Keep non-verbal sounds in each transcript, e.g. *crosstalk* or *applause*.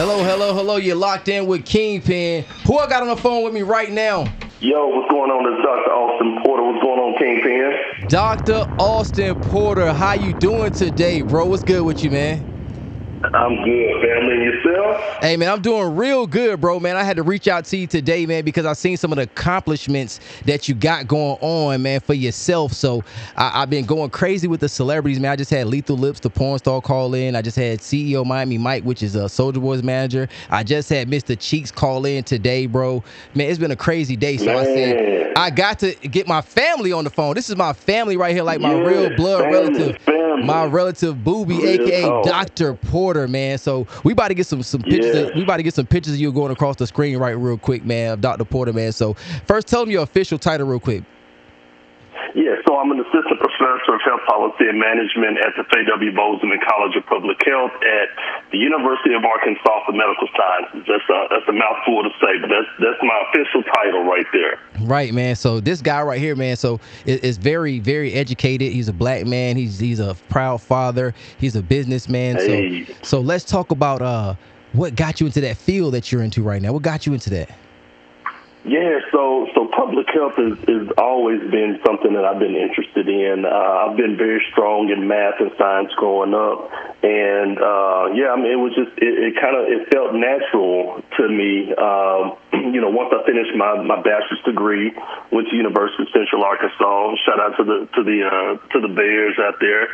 Hello, hello, hello. You're locked in with Kingpin. Who I got on the phone with me right now? Yo, what's going on? It's Dr. Austin Porter. What's going on, Kingpin? Dr. Austin Porter, how you doing today, bro? What's good with you, man? I'm good, family. And yourself? Hey, man, I'm doing real good, bro, man. I had to reach out to you today, man, because I've seen some of the accomplishments that you got going on, man, for yourself. So I, have been going crazy with the celebrities, man. I just had Lethal Lips, the porn star, call in. I just had CEO Miami Mike, which is a Soulja Boy's manager. I just had Mr. Cheeks call in today, bro. Man, it's been a crazy day. So man. I said, I got to get my family on the phone. This is my family right here, like my yes, real blood family, relative. Family. My relative Booby, Real aka talk. Dr. Porter, man. So we about to get some some pictures. Yeah. Of, we about to get some pictures of you going across the screen right real quick, man, of Dr. Porter, man. So first, tell them your official title real quick. Yeah, so I'm an assistant professor of health policy and management at the F.A.W. Boozman College of Public Health at the University of Arkansas for Medical Sciences. That's a, that's a mouthful to say, but that's that's my official title right there. Right, man. So this guy right here, man, so is, is very, very educated. He's a black man. He's he's a proud father. He's a businessman. Hey. So so let's talk about uh what got you into that field that you're into right now. What got you into that? Yeah, so so public health has, has always been something that I've been interested in. Uh, I've been very strong in math and science growing up, and uh, yeah, I mean it was just it, it kind of it felt natural to me. Um, *clears throat* you know, once I finished my my bachelor's degree, went to University of Central Arkansas. Shout out to the to the uh, to the Bears out there,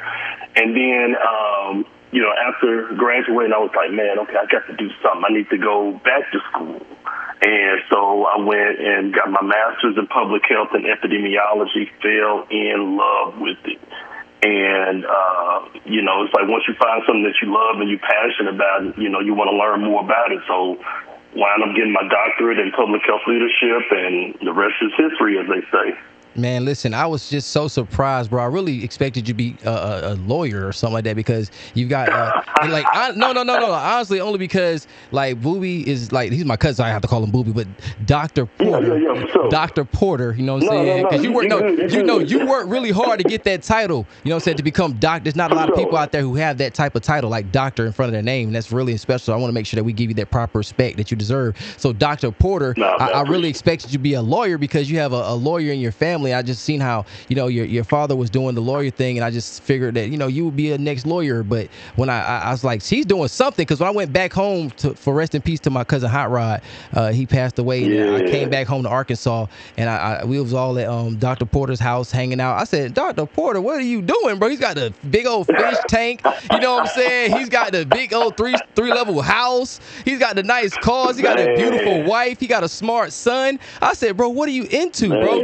and then. Um, you know, after graduating, I was like, man, okay, I got to do something. I need to go back to school. And so I went and got my master's in public health and epidemiology, fell in love with it. And, uh, you know, it's like once you find something that you love and you're passionate about, you know, you want to learn more about it. So wound up getting my doctorate in public health leadership, and the rest is history, as they say. Man, listen, I was just so surprised, bro. I really expected you to be a, a, a lawyer or something like that because you've got uh, like I, no, no, no, no. Honestly, only because like Booby is like he's my cousin. I have to call him Booby, but Doctor Porter, yeah, yeah, for sure. Doctor Porter. You know what I'm No, no, saying? no, Because you work, you no, you you know, you work really hard to get that title. You know what I'm saying? To become doctor. There's not a lot of people out there who have that type of title, like doctor, in front of their name. And that's really special. I want to make sure that we give you that proper respect that you deserve. So, Doctor Porter, Nah, I I really expected you to be a lawyer because you have a, a lawyer in your family. I just seen how you know your your father was doing the lawyer thing, and I just figured that you know you would be a next lawyer. But when I I, I was like, she's doing something because when I went back home to for rest in peace to my cousin Hot Rod, uh, he passed away, and I came back home to Arkansas, and I, I we was all at um Dr. Porter's house hanging out. I said, Dr. Porter, what are you doing, bro? He's got the big old fish tank. You know what I'm saying? He's got the big old three three level house. He's got the nice cars. He got a beautiful wife. He got a smart son. I said, bro, what are you into, Man, bro?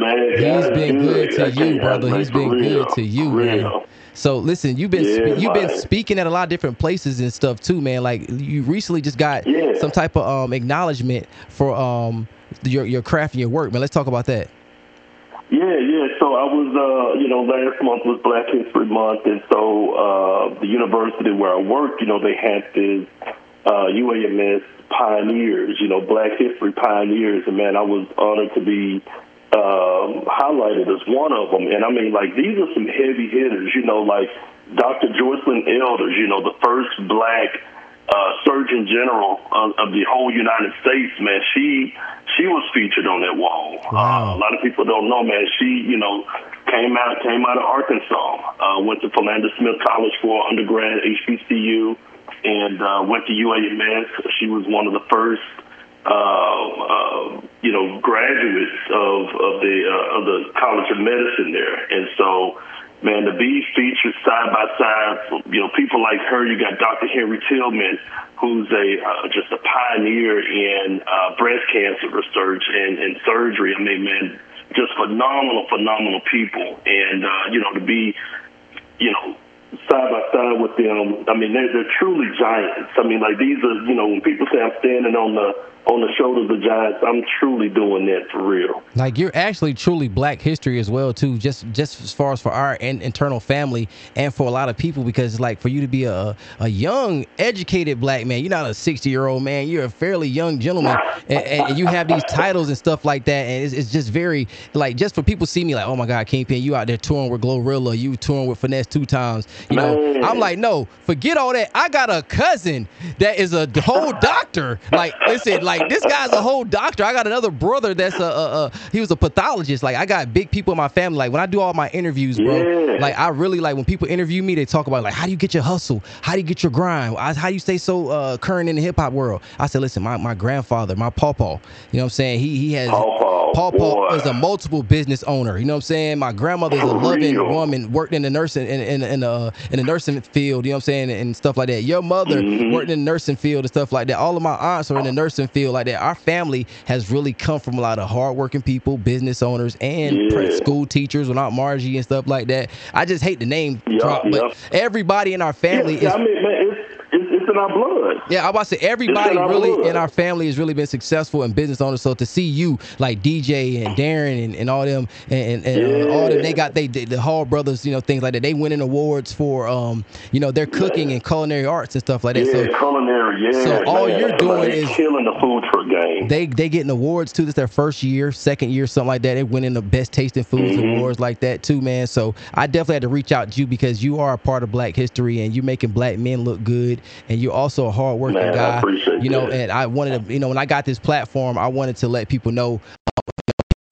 Good, man. He's God been good to I you, brother. He's been real, good to you, for man. So listen, you've been Yeah, spe- you've been speaking at a lot of different places and stuff too, man. Like you recently just got Yeah. some type of um acknowledgement for um your your craft and your work, man. Let's talk about that. Yeah, yeah. So I was, uh, you know, last month was Black History Month, and so uh, the university where I work, you know, they had this uh, UAMS pioneers, you know, Black History pioneers, and man, I was honored to be um, highlighted as one of them. And I mean, like these are some heavy hitters, you know, like Dr. Joycelyn Elders, you know, the first black uh, Surgeon General of, of the whole United States, man, she she was featured on that wall. Wow. Uh, a lot of people don't know, man. She, you know, came out came out of Arkansas, uh, went to Philander Smith College for undergrad, HBCU, and uh, went to UAMS. She was one of the first, uh, you know, graduates of of the uh, of the College of Medicine there, and so man, to be featured side by side, you know, people like her. You got Dr. Henry Tillman, who's a uh, just a pioneer in uh, breast cancer research and, and surgery. I mean, man, just phenomenal, phenomenal people, and uh, you know, to be, you know. Side by side with them, I mean, they're, they're truly giants. I mean, like these are, you know, when people say I'm standing on the on the shoulders of giants. I'm truly doing that for real. Like you're actually truly Black history as well too. Just just as far as for our in, internal family and for a lot of people because like for you to be a a young educated Black man, you're not a 60 year old man. You're a fairly young gentleman, and, and you have these titles and stuff like that. And it's, it's, just very like just for people see me like, oh my God, Kingpin, you out there touring with Glorilla, you touring with Finesse2Tymes. You know, man. I'm like, no, forget all that. I got a cousin that is a whole doctor. Like, listen, like this guy's a whole doctor. I got another brother that's a, a, a he was a pathologist. Like, I got big people in my family. Like when I do all my interviews, bro, yeah. like I really like when people interview me, they talk about like how do you get your hustle, how do you get your grind, how do you stay so uh, current in the hip hop world. I said, listen, my, my grandfather, my pawpaw, you know what I'm saying? He he has Paw Paw is a multiple business owner. You know what I'm saying? My grandmother's a loving woman, worked in the nursing in in in, uh, in the nursing field. You know what I'm saying, and stuff like that. Your mother mm-hmm. worked in the nursing field and stuff like that. All of my aunts are in the nursing field like that. Our family has really come from a lot of hardworking people, business owners, and yeah. school teachers. With Aunt Margie and stuff like that. I just hate the name yep, drop, yep. everybody in our family yeah, is. I mean, man, in our blood. Yeah, I about to say everybody in really blood. in our family has really been successful in business owners. So to see you like DJ and Darren and, and all them and, and, and yeah. uh, all them, they got they, the Hall brothers, you know, things like that. They winning awards for um, you know, their cooking and culinary arts and stuff like that. Yeah, so culinary, yeah. So all man, you're doing is killing the food truck game. They they getting awards too. This their first year, second year, something like that. They winning the best tasting foods mm-hmm. awards like that too, man. So I definitely had to reach out to you because you are a part of Black history and you're making Black men look good, and you're also a hard working Man, guy. you know, that. and I wanted to, you know, when I got this platform, I wanted to let people know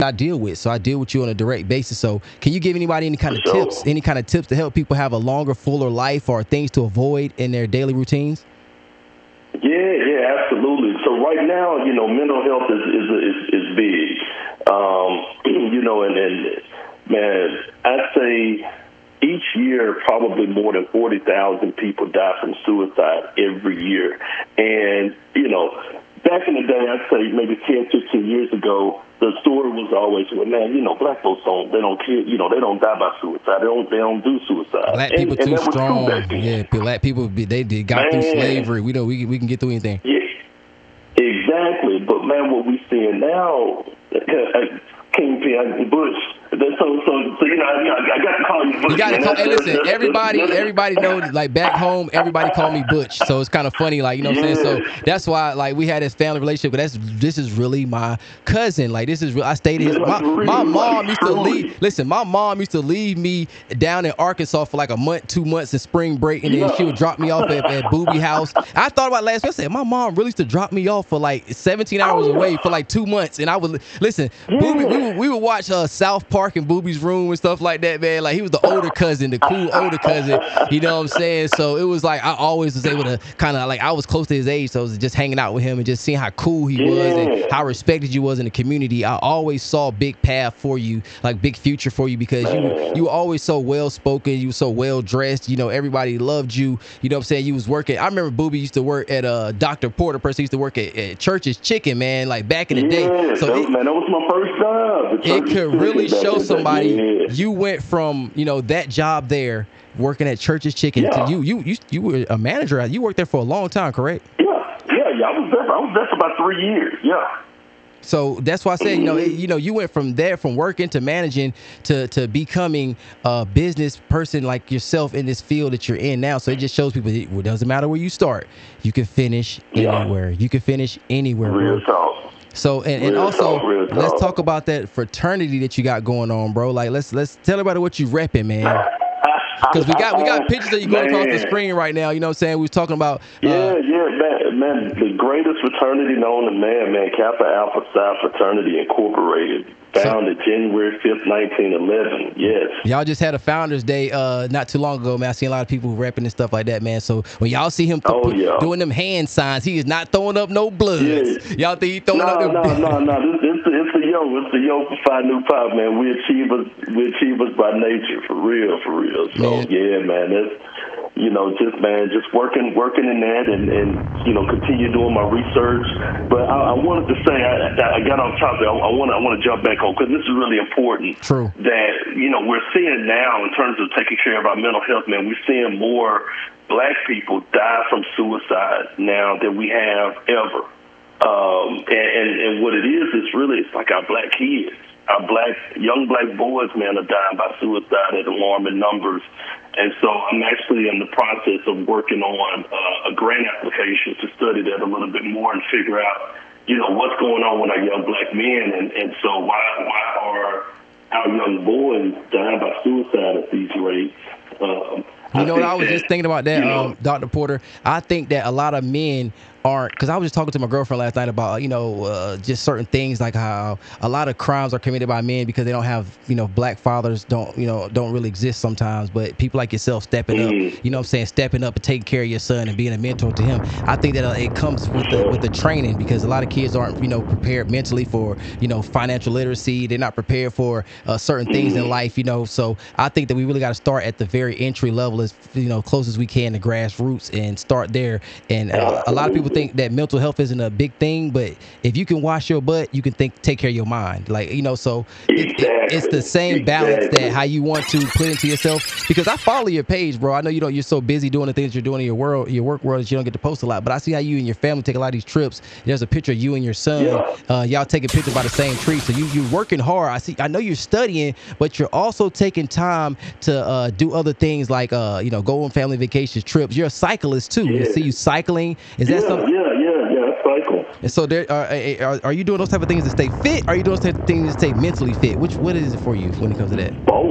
I deal with. So I deal with you on a direct basis. So can you give anybody any kind of sure. tips, any kind of tips to help people have a longer, fuller life or things to avoid in their daily routines? Yeah, yeah, absolutely. So right now, you know, mental health is is is, is big. Um, *clears throat* you know, and, and man, I'd say each year, probably more than 40,000 people die from suicide every year. And, you know, back in the day, I'd say maybe 10, 15 years ago, the story was always, well, man, you know, black folks don't, they don't kill, you know, they don't die by suicide. They don't, they don't do suicide. Black people and, too and strong. Yeah, black people, they did, got man, through slavery. We know we, we can get through anything. Yeah, exactly. But man, what we seeing now, *laughs* Kingpin Butch so, so, so you know, I, got to call you Butch. You got to call. Hey, listen, everybody, everybody knows. Like back home, everybody called me Butch. So it's kind of funny, like you know what I'm saying. So that's why, like, we had this family relationship. But that's this is really my cousin. Like this is real. I stayed his. My, my mom used to leave. Listen, my mom used to leave me down in Arkansas for like a month, two months in spring break, and then yeah. she would drop me off at, at Booby House. I thought about last week. I said my mom really used to drop me off for like 17 hours oh, away for like two months, and I would listen. Yeah. Booby, we would, we would watch uh, South Park in Booby's room and stuff like that, man. Like he was the older cousin, the cool older cousin. You know what I'm saying? So it was like I always was able to kind of like I was close to his age, so I was just hanging out with him and just seeing how cool he yeah. was and how respected you was in the community. I always saw big path for you, like big future for you because you you were always so well spoken, you were so well dressed. You know, everybody loved you. You know what I'm saying? You was working. I remember Booby used to work at uh Dr. Porter person used to work at, at Church's Chicken, man, like back in the yeah, day. So that, it, man, that was my first job. It could really show somebody you went from you know that job there working at Church's Chicken yeah. to you you you you were a manager. You worked there for a long time, correct? Yeah, yeah, yeah. I was there. I was there for about three years. Yeah. So that's why I said, you know, it, you know, you went from there, from working to managing to to becoming a business person like yourself in this field that you're in now. So it just shows people it doesn't matter where you start, you can finish yeah. anywhere. You can finish anywhere. Real talk. So and, and also talk, let's talk. talk about that fraternity that you got going on, bro. Like let's let's tell everybody what you repping, man. Because we got we got *laughs* pictures that you going across the screen right now. You know what I'm saying? We was talking about. Uh, yeah, yeah, man, man. The greatest fraternity known to man, man. Kappa Alpha Psi Fraternity Incorporated. Founded so, January 5th, 1911. Yes. Y'all just had a Founders Day uh, not too long ago, man. I seen a lot of people rapping and stuff like that, man. So when y'all see him oh, yeah. doing them hand signs, he is not throwing up no blood. Yeah. Y'all think he throwing no, up them No, *laughs* no, no, This, it's, it's a yo. It's a yo for Phi Nu Pop, man. We achievers, we achievers by nature, for real, for real. So, man. yeah, man. That's you know, just man, just working, working in that, and and you know, continue doing my research. But I, I wanted to say, I, I got off topic. I, I want, I want to jump back on because this is really important. True. That you know, we're seeing now in terms of taking care of our mental health, man. We're seeing more black people die from suicide now than we have ever. Um, and, and and what it is, is really it's like our black kids, our black young black boys, man, are dying by suicide at alarming numbers. And so I'm actually in the process of working on uh, a grant application to study that a little bit more and figure out, you know, what's going on with our young black men, and and so why why are our young boys dying by suicide at these rates? Um, you know I what? I was think just thinking about that, you know, um, Dr. Porter. I think that a lot of men aren't because I was just talking to my girlfriend last night about you know uh, just certain things like how a lot of crimes are committed by men because they don't have you know black fathers don't you know don't really exist sometimes. But people like yourself stepping up, Mhm. you know what I'm saying, stepping up and taking care of your son and being a mentor to him. I think that uh, it comes with the with the training because a lot of kids aren't you know prepared mentally for you know financial literacy. They're not prepared for uh, certain things in life, you know. So I think that we really got to start at the very entry level as you know close as we can to grassroots and start there. And uh, a lot of people think that mental health isn't a big thing, but if you can wash your butt, you can think take care of your mind. Like you know, so it, it, it's the same balance Exactly. that how you want to put into yourself. Because I follow your page, bro. I know you don't. You're so busy doing the things you're doing in your world, your work world, that you don't get to post a lot. But I see how you and your family take a lot of these trips. There's a picture of you and your son. Yeah. Uh, y'all taking pictures by the same tree. So you you're working hard. I see. I know you're studying, but you're also taking time to uh, do other things like uh, you know go on family vacations, trips. You're a cyclist too. I Yeah. see you cycling. Is that something? Yeah, yeah, yeah. Cycle. And so there are, are are you doing those type of things to stay fit? Or are you doing those type of things to stay mentally fit? Which what is it for you when it comes to that? Both, both, both. I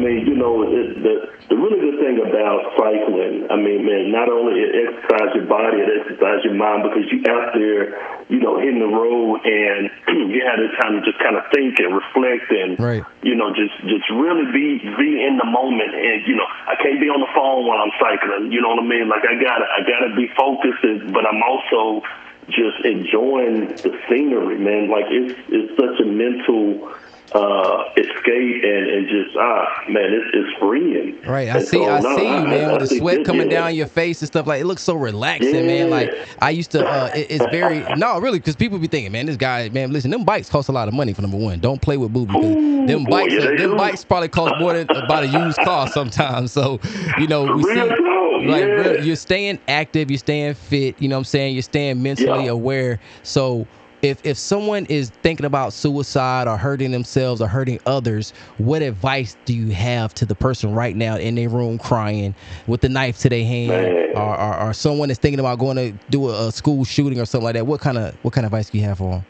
mean, you know, it, the the really good thing about cycling, I mean, man, not only it exercises your body, it exercises your mind because you out there, you know, hitting the road and *clears throat* you have the time to just kind of think and reflect and, Right. you know, just just really be be in the moment. And you know, I can't be on the phone while I'm cycling. You know what I mean? Like I gotta I gotta be focused, but I'm also just enjoying the scenery, man. Like it's it's such a mental uh escape and, and just ah man it's, it's freeing Right, I And see. so, I no, see you, man, I with the sweat coming yeah. down your face and stuff. Like it looks so relaxing, man. Like I used to. Uh, it- it's very no, really, because people be thinking, man, this guy, man, listen, them bikes cost a lot of money for number one. Don't play with booby. Ooh, them boy, bikes, yeah, them do. bikes probably cost more than about a used car *laughs* sometimes. So, you know, we Real see. Like yeah. real- you're staying active, you're staying fit. You know what I'm saying? You're staying mentally Yeah. aware. So if if someone is thinking about suicide or hurting themselves or hurting others, what advice do you have to the person right now in their room crying with the knife to their hand, or, or or someone is thinking about going to do a, a school shooting or something like that? What kind of what kind of advice do you have for them?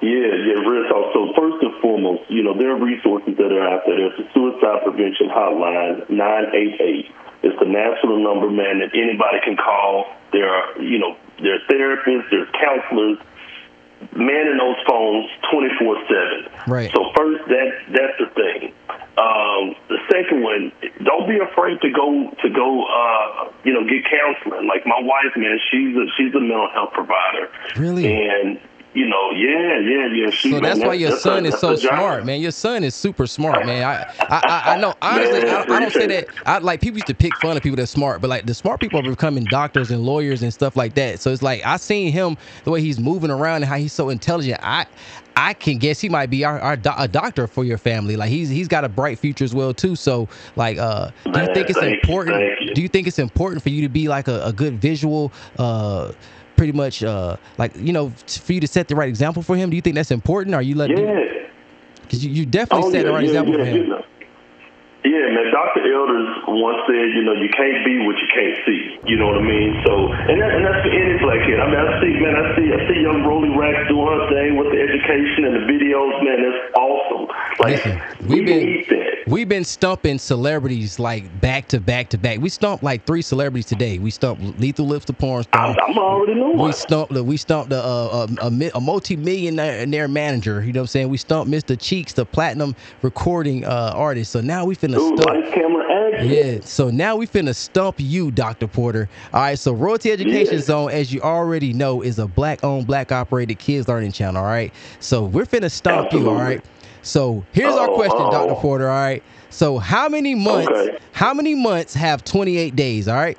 Yeah, yeah, real talk. So first and foremost, you know, there are resources that are out there. There's the suicide prevention hotline, 988. It's the national number, man, that anybody can call. There are, you know, there are therapists, there's counselors, manning those phones 24-7. Right. So first, that that's the thing. Um, the second one, don't be afraid to go to go, uh, you know, get counseling. Like my wife, man, she's a she's a mental health provider. Really? And you know, yeah, yeah, yeah. So that's man, why your that's son her- is so smart, man. Your son is super smart, man. I I, I, I know *laughs* honestly, I, I don't say that. I like people used to pick fun of people that's smart, but like the smart people are becoming doctors and lawyers and stuff like that. So it's like I seen him the way he's moving around and how he's so intelligent. I I can guess he might be our, our do- a doctor for your family. Like he's he's got a bright future as well too. So like, uh, do you Man, think it's you, important? thank you. Do you think it's important for you to be like a, a good visual? Uh, pretty much uh like you know for you to set the right example for him do you think that's important Are you letting? Yeah. because you, you definitely Oh, set the yeah, right yeah, example yeah, for him. know. Yeah, man. Dr. Elders once said, you know, you can't be what you can't see. You know what I mean? So, and, that, and that's for any black kid. I mean, I see, man, I see, I see young Rolly Rax doing her thing with the education and the videos. Man, that's awesome. Like, Listen, we we've been that. we've been stumping celebrities like back to back to back. We stumped like three celebrities today. We stumped Lethal Lips the porn star. I'm, I'm already knowing. We stumped the we stumped the uh, a, a, a multi-millionaire manager. You know what I'm saying? We stumped Mr. Cheeks, the platinum recording uh, artist. So now we finna stump. lights, camera, action. Yeah, so now we finna stump you, Dr. Porter. All right, so Royalty Education Yeah. Zone, as you already know, is a black-owned, black-operated kids learning channel. All right, so we're finna stump you. All right. So here's our Oh, question, oh. Dr. Porter. All right. So how many months? Okay. How many months have 28 days? All right.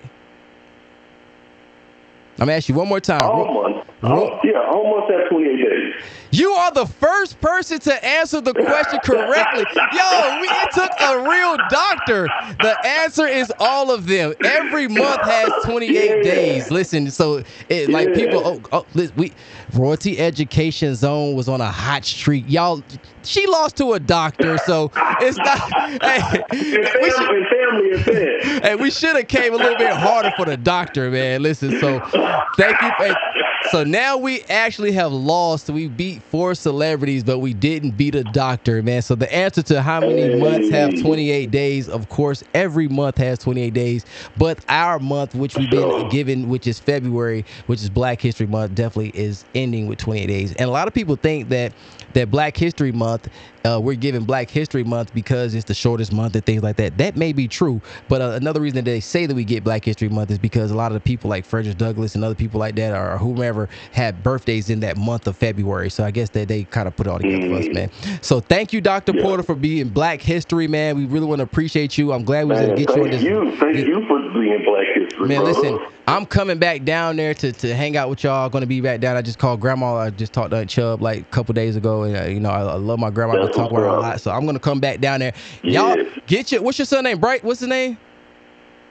I'm gonna ask you one more time. All months. Oh, yeah, almost at 28 days. You are the first person to answer the question correctly. Yo, we, it took a real doctor. The answer is all of them. Every month has 28 yeah. days. Listen, so it, like yeah. people, oh, oh, listen, we royalty education zone was on a hot streak. Y'all, she lost to a doctor, so it's not. *laughs* *laughs* hey, we should, hey, we should have came a little bit harder for the doctor, man. Listen, so thank you. Hey, so now we actually have lost. We beat four celebrities, but we didn't beat a doctor, man. So the answer to how many months have 28 days, of course, every month has 28 days. But our month, which we've been given, which is February, which is Black History Month, definitely is ending with 28 days. And a lot of people think that that Black History Month, uh, we're giving Black History Month because it's the shortest month and things like that. That may be true, but uh, another reason that they say that we get Black History Month is because a lot of the people like Frederick Douglass and other people like that or whomever had birthdays in that month of February. So I guess that they kind of put it all together mm. for us, mm. man. So thank you, Dr. Yeah. Porter, for being Black History, man. We really want to appreciate you. I'm glad we was able to get you on this. You. Thank this, you for being Black History. Man, brother. listen. I'm coming back down there to, to hang out with y'all. Going to be back down. I just called grandma. I just talked to Aunt Chubb like a couple days ago, and uh, you know I, I, love my grandma. I talk with her a lot, so I'm gonna come back down there. Y'all get your what's your son name? Bright. What's his name?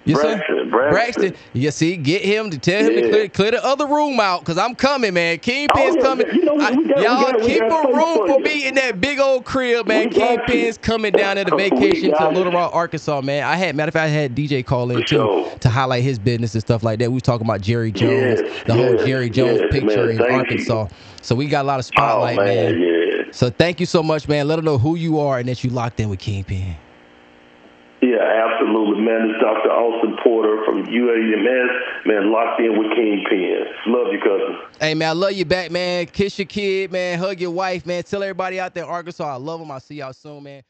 Your Braxton, Braxton. Braxton. You see, get him to tell him yeah. to clear, clear, the other room out because I'm coming, man. Kingpin's oh, yeah. coming. You know, got, y'all keep a room for me in that big old crib, man. Kingpin's coming down at *laughs* a vacation to Little Rock, Arkansas, man. I had, matter of fact, I had DJ call in too sure. to highlight his business and stuff like that. We was talking about Jerry Jones, yes, the whole Jerry Jones yes, picture man, in Arkansas. You. So we got a lot of spotlight, oh, man. man. So thank you so much, man. Let them know who you are and that you locked in with Kingpin. Yeah, absolutely, man. It's Dr. Austin Porter from UAMS, man, locked in with Kingpin. Love you, cousin. Hey, man, I love you back, man. Kiss your kid, man. Hug your wife, man. Tell everybody out there Arkansas I love them. I'll see y'all soon, man.